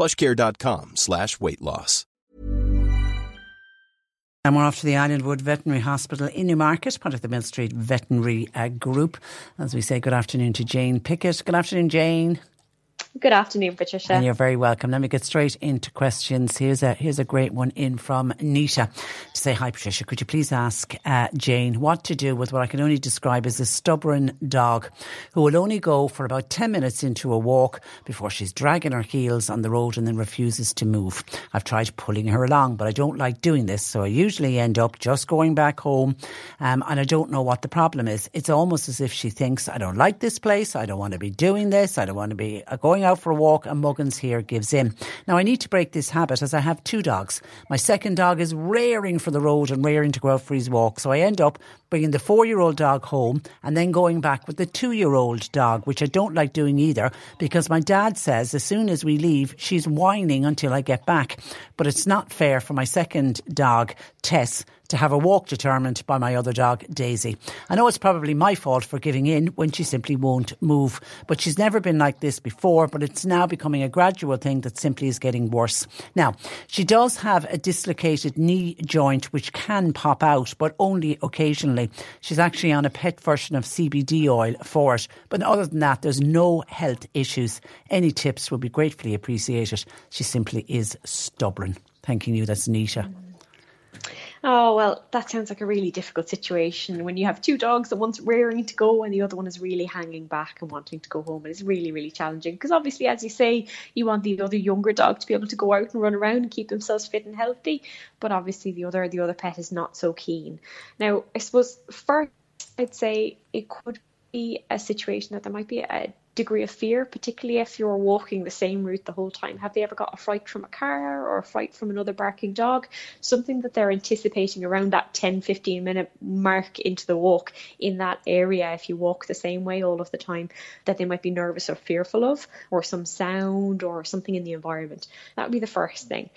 plushcare.com slash weight loss. And we're off to the Islandwood Veterinary Hospital in Newmarket, part of the Mill Street Veterinary uh, Group. As we say, good afternoon to Jane Pickett. Good afternoon, Jane. Good afternoon, Patricia. And you're very welcome. Let me get straight into questions. Here's a here's a great one in from Nita to say, Hi Patricia, could you please ask uh, Jane what to do with what I can only describe as a stubborn dog who will only go for about 10 minutes into a walk before she's dragging her heels on the road and then refuses to move. I've tried pulling her along, but I don't like doing this, so I usually end up just going back home um, and I don't know what the problem is. It's almost as if she thinks, I don't like this place, I don't want to be doing this, I don't want to be uh, going out for a walk and Muggins here gives in. Now I need to break this habit as I have two dogs. My second dog is raring for the road and raring to go out for his walk. So I end up bringing the four year old dog home and then going back with the two year old dog, which I don't like doing either because my dad says as soon as we leave, she's whining until I get back. But it's not fair for my second dog, Tess, to have a walk determined by my other dog, Daisy. I know it's probably my fault for giving in when she simply won't move, but she's never been like this before, but it's now becoming a gradual thing that simply is getting worse. Now, she does have a dislocated knee joint which can pop out, but only occasionally. She's actually on a pet version of CBD oil for it, but other than that, there's no health issues. Any tips would be gratefully appreciated. She simply is stubborn. Thanking you, that's Nisha. Oh, well, that sounds like a really difficult situation when you have two dogs and one's rearing to go and the other one is really hanging back and wanting to go home. It's really, really challenging because obviously, as you say, you want the other younger dog to be able to go out and run around and keep themselves fit and healthy. But obviously, the other the other pet is not so keen. Now, I suppose first, I'd say it could be a situation that there might be a degree of fear, particularly if you're walking the same route the whole time. Have they ever got a fright from a car or a fright from another barking dog? Something that they're anticipating around that 10 15 minute mark into the walk in that area, if you walk the same way all of the time, that they might be nervous or fearful of, or some sound or something in the environment. That would be the first thing.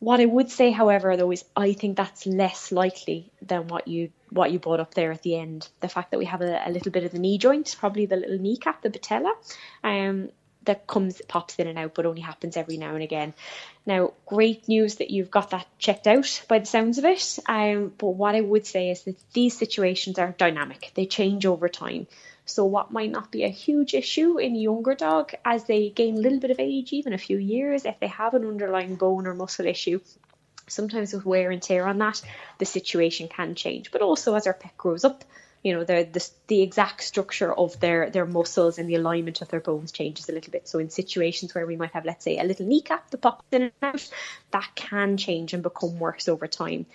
What I would say, however, though, is I think that's less likely than what you what you brought up there at the end. The fact that we have a, a little bit of the knee joint, probably the little kneecap, the patella, um, that comes pops in and out, but only happens every now and again. Now, great news that you've got that checked out by the sounds of it. Um, but what I would say is that these situations are dynamic; they change over time. So, what might not be a huge issue in a younger dog as they gain a little bit of age, even a few years, if they have an underlying bone or muscle issue, sometimes with wear and tear on that, the situation can change. But also, as our pet grows up, you know, the, the, the exact structure of their, their muscles and the alignment of their bones changes a little bit. So, in situations where we might have, let's say, a little kneecap that pops in and out, that can change and become worse over time.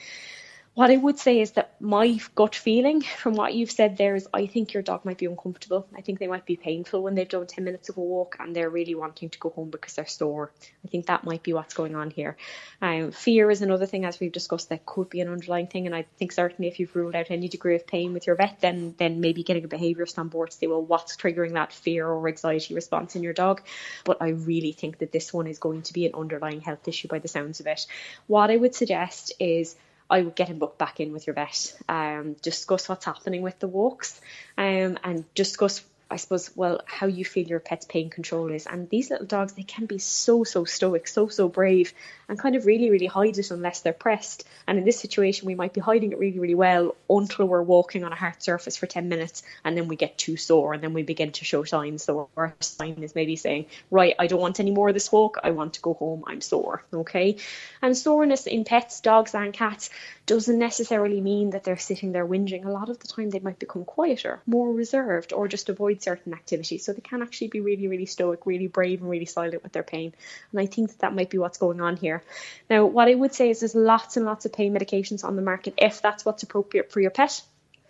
What I would say is that my gut feeling from what you've said there is I think your dog might be uncomfortable. I think they might be painful when they've done 10 minutes of a walk and they're really wanting to go home because they're sore. I think that might be what's going on here. Um, fear is another thing, as we've discussed, that could be an underlying thing. And I think certainly if you've ruled out any degree of pain with your vet, then, then maybe getting a behaviourist on board to say, well, what's triggering that fear or anxiety response in your dog? But I really think that this one is going to be an underlying health issue by the sounds of it. What I would suggest is I would get him booked back in with your vet. Um, discuss what's happening with the walks, um, and discuss I suppose, well, how you feel your pet's pain control is. And these little dogs, they can be so, so stoic, so, so brave, and kind of really, really hide it unless they're pressed. And in this situation, we might be hiding it really, really well until we're walking on a hard surface for 10 minutes, and then we get too sore, and then we begin to show signs. So our sign is maybe saying, right, I don't want any more of this walk. I want to go home. I'm sore. Okay. And soreness in pets, dogs, and cats doesn't necessarily mean that they're sitting there whinging. A lot of the time, they might become quieter, more reserved, or just avoid certain activities. So they can actually be really, really stoic, really brave, and really silent with their pain. And I think that that might be what's going on here. Now, what I would say is there's lots and lots of pain medications on the market if that's what's appropriate for your pet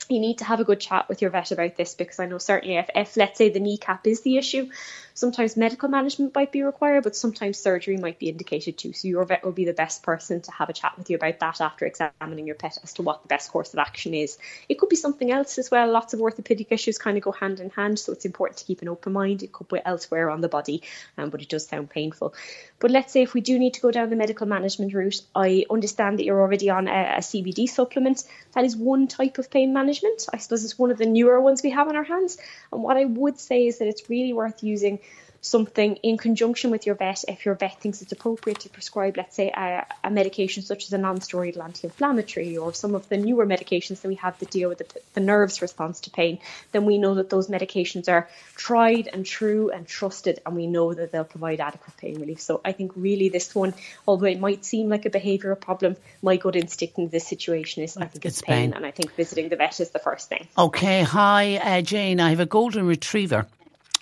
you need to have a good chat with your vet about this because I know certainly if, if let's say the kneecap is the issue, sometimes medical management might be required, but sometimes surgery might be indicated too. So your vet will be the best person to have a chat with you about that after examining your pet as to what the best course of action is. It could be something else as well. Lots of orthopedic issues kind of go hand in hand, so it's important to keep an open mind. It could be elsewhere on the body, um, but it does sound painful. But let's say if we do need to go down the medical management route, I understand that you're already on a, a CBD supplement. That is one type of pain management management. I suppose it's one of the newer ones we have on our hands. And what I would say is that it's really worth using something in conjunction with your vet if your vet thinks it's appropriate to prescribe, let's say, a, a medication such as a non-steroidal anti-inflammatory or some of the newer medications that we have that deal with the, the nerves response to pain, then we know that those medications are tried and true and trusted, and we know that they'll provide adequate pain relief. So I think really this one, although it might seem like a behavioural problem, my gut instinct in this situation is I think it's, it's pain, pain, and I think visiting the vet is the first thing. Okay, hi uh, Jane. I have a golden retriever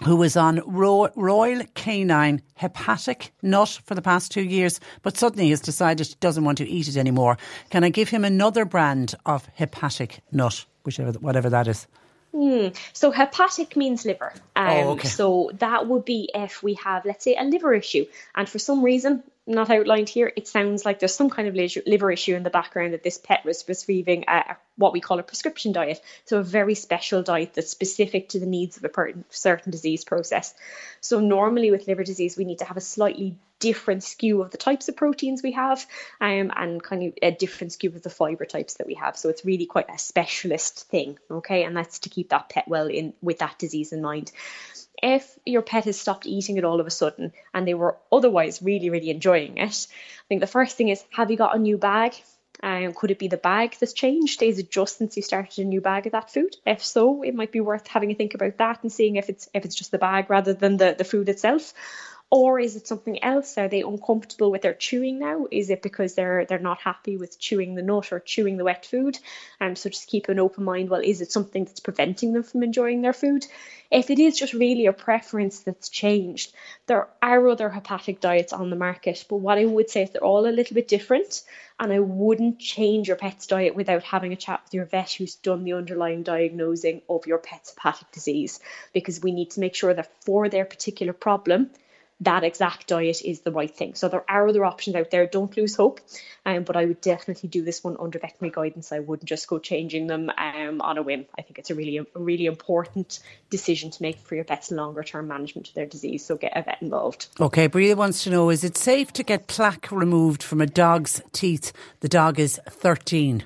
who was on Royal Canin hepatic nut for the past two years, but suddenly has decided he doesn't want to eat it anymore. Can I give him another brand of hepatic nut, whichever whatever that is? Mm. So hepatic means liver. Um, oh, okay. So that would be if we have, let's say, a liver issue, and for some reason not outlined here, it sounds like there's some kind of liver issue in the background that this pet was receiving a, what we call a prescription diet. So a very special diet that's specific to the needs of a certain disease process. So normally with liver disease, we need to have a slightly different skew of the types of proteins we have um, and kind of a different skew of the fiber types that we have. So it's really quite a specialist thing, okay? And that's to keep that pet well in with that disease in mind if your pet has stopped eating it all of a sudden and they were otherwise really, really enjoying it, I think the first thing is have you got a new bag? Um, could it be the bag that's changed? Is it just since you started a new bag of that food? If so, it might be worth having a think about that and seeing if it's if it's just the bag rather than the, the food itself. Or is it something else? Are they uncomfortable with their chewing now? Is it because they're they're not happy with chewing the nut or chewing the wet food? Um, so just keep an open mind. Well, is it something that's preventing them from enjoying their food? If it is just really a preference that's changed, there are other hepatic diets on the market, but what I would say is they're all a little bit different. And I wouldn't change your pet's diet without having a chat with your vet who's done the underlying diagnosing of your pet's hepatic disease, because we need to make sure that for their particular problem, that exact diet is the right thing. So there are other options out there. Don't lose hope. Um, but I would definitely do this one under veterinary guidance. I wouldn't just go changing them um, on a whim. I think it's a really, a really important decision to make for your pet's longer term management of their disease. So get a vet involved. Okay, Bria wants to know: Is it safe to get plaque removed from a dog's teeth? The dog is thirteen.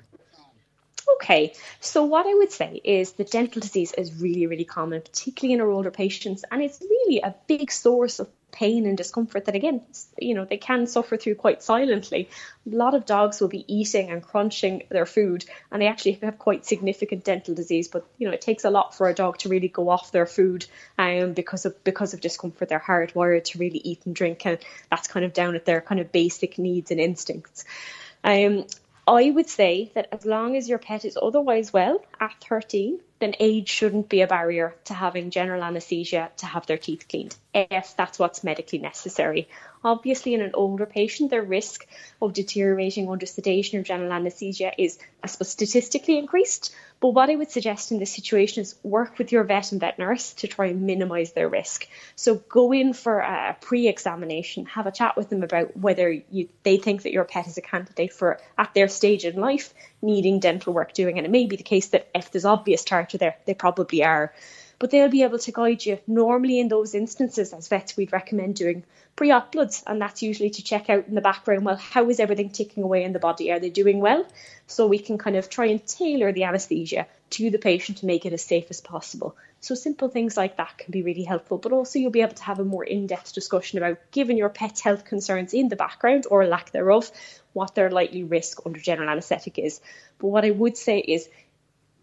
Okay, so what I would say is the dental disease is really, really common, particularly in our older patients, and it's really a big source of pain and discomfort that again you know they can suffer through quite silently. A lot of dogs will be eating and crunching their food and they actually have quite significant dental disease but you know it takes a lot for a dog to really go off their food um, because of because of discomfort. They're hardwired to really eat and drink and that's kind of down at their kind of basic needs and instincts. Um, I would say that as long as your pet is otherwise well at 13, then age shouldn't be a barrier to having general anaesthesia to have their teeth cleaned, if that's what's medically necessary. Obviously, in an older patient, their risk of deteriorating under sedation or general anaesthesia is, I suppose, statistically increased. But what I would suggest in this situation is work with your vet and vet nurse to try and minimise their risk. So go in for a pre-examination, have a chat with them about whether you, they think that your pet is a candidate for at their stage in life needing dental work doing. And it may be the case that if there's obvious tartar there, they probably are. but they'll be able to guide you. Normally, in those instances, as vets, we'd recommend doing pre op bloods, and that's usually to check out in the background well, how is everything ticking away in the body? Are they doing well? So we can kind of try and tailor the anesthesia to the patient to make it as safe as possible. So simple things like that can be really helpful, but also you'll be able to have a more in-depth discussion about given your pet's health concerns in the background or lack thereof, what their likely risk under general anaesthetic is. But what I would say is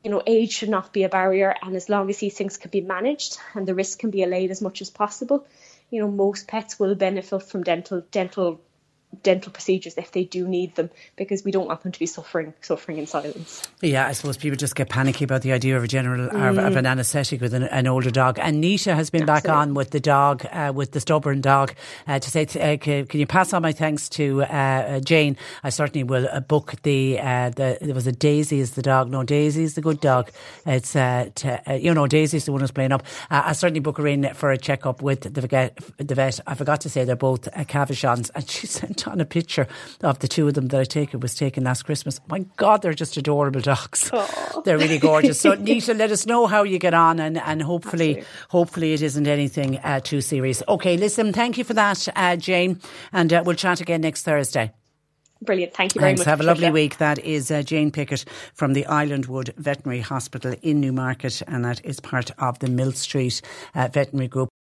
you know, age should not be a barrier, and as long as these things can be managed and the risk can be allayed as much as possible, you know, most pets will benefit from dental dental dental procedures if they do need them because we don't want them to be suffering suffering in silence. Yeah, I suppose people just get panicky about the idea of a general mm. of an anaesthetic with an, an, older dog. And Nisha has been Absolutely. back on with the dog, uh, with the stubborn dog, uh, to say, uh, can, can, you pass on my thanks to uh, uh, Jane? I certainly will uh, book the, the there was a Daisy is the dog. No, Daisy is the good dog. It's to, you know Daisy's the one who's playing up. I certainly book her in for a checkup with the vet. The vet. I forgot to say they're both uh, Cavachons, and she sent on a picture of the two of them that I take it was taken last Christmas. My God, they're just adorable dogs. Aww. They're really gorgeous. So Nisha, let us know how you get on, and, and hopefully, Absolutely. hopefully it isn't anything uh, too serious. Okay, listen, thank you for that, uh, Jane, and uh, we'll chat again next Thursday. Brilliant. Thank you very Thanks. much. Have a lovely week. That is uh, Jane Pickett from the Islandwood Veterinary Hospital in Newmarket, and that is part of the Mill Street uh, Veterinary Group.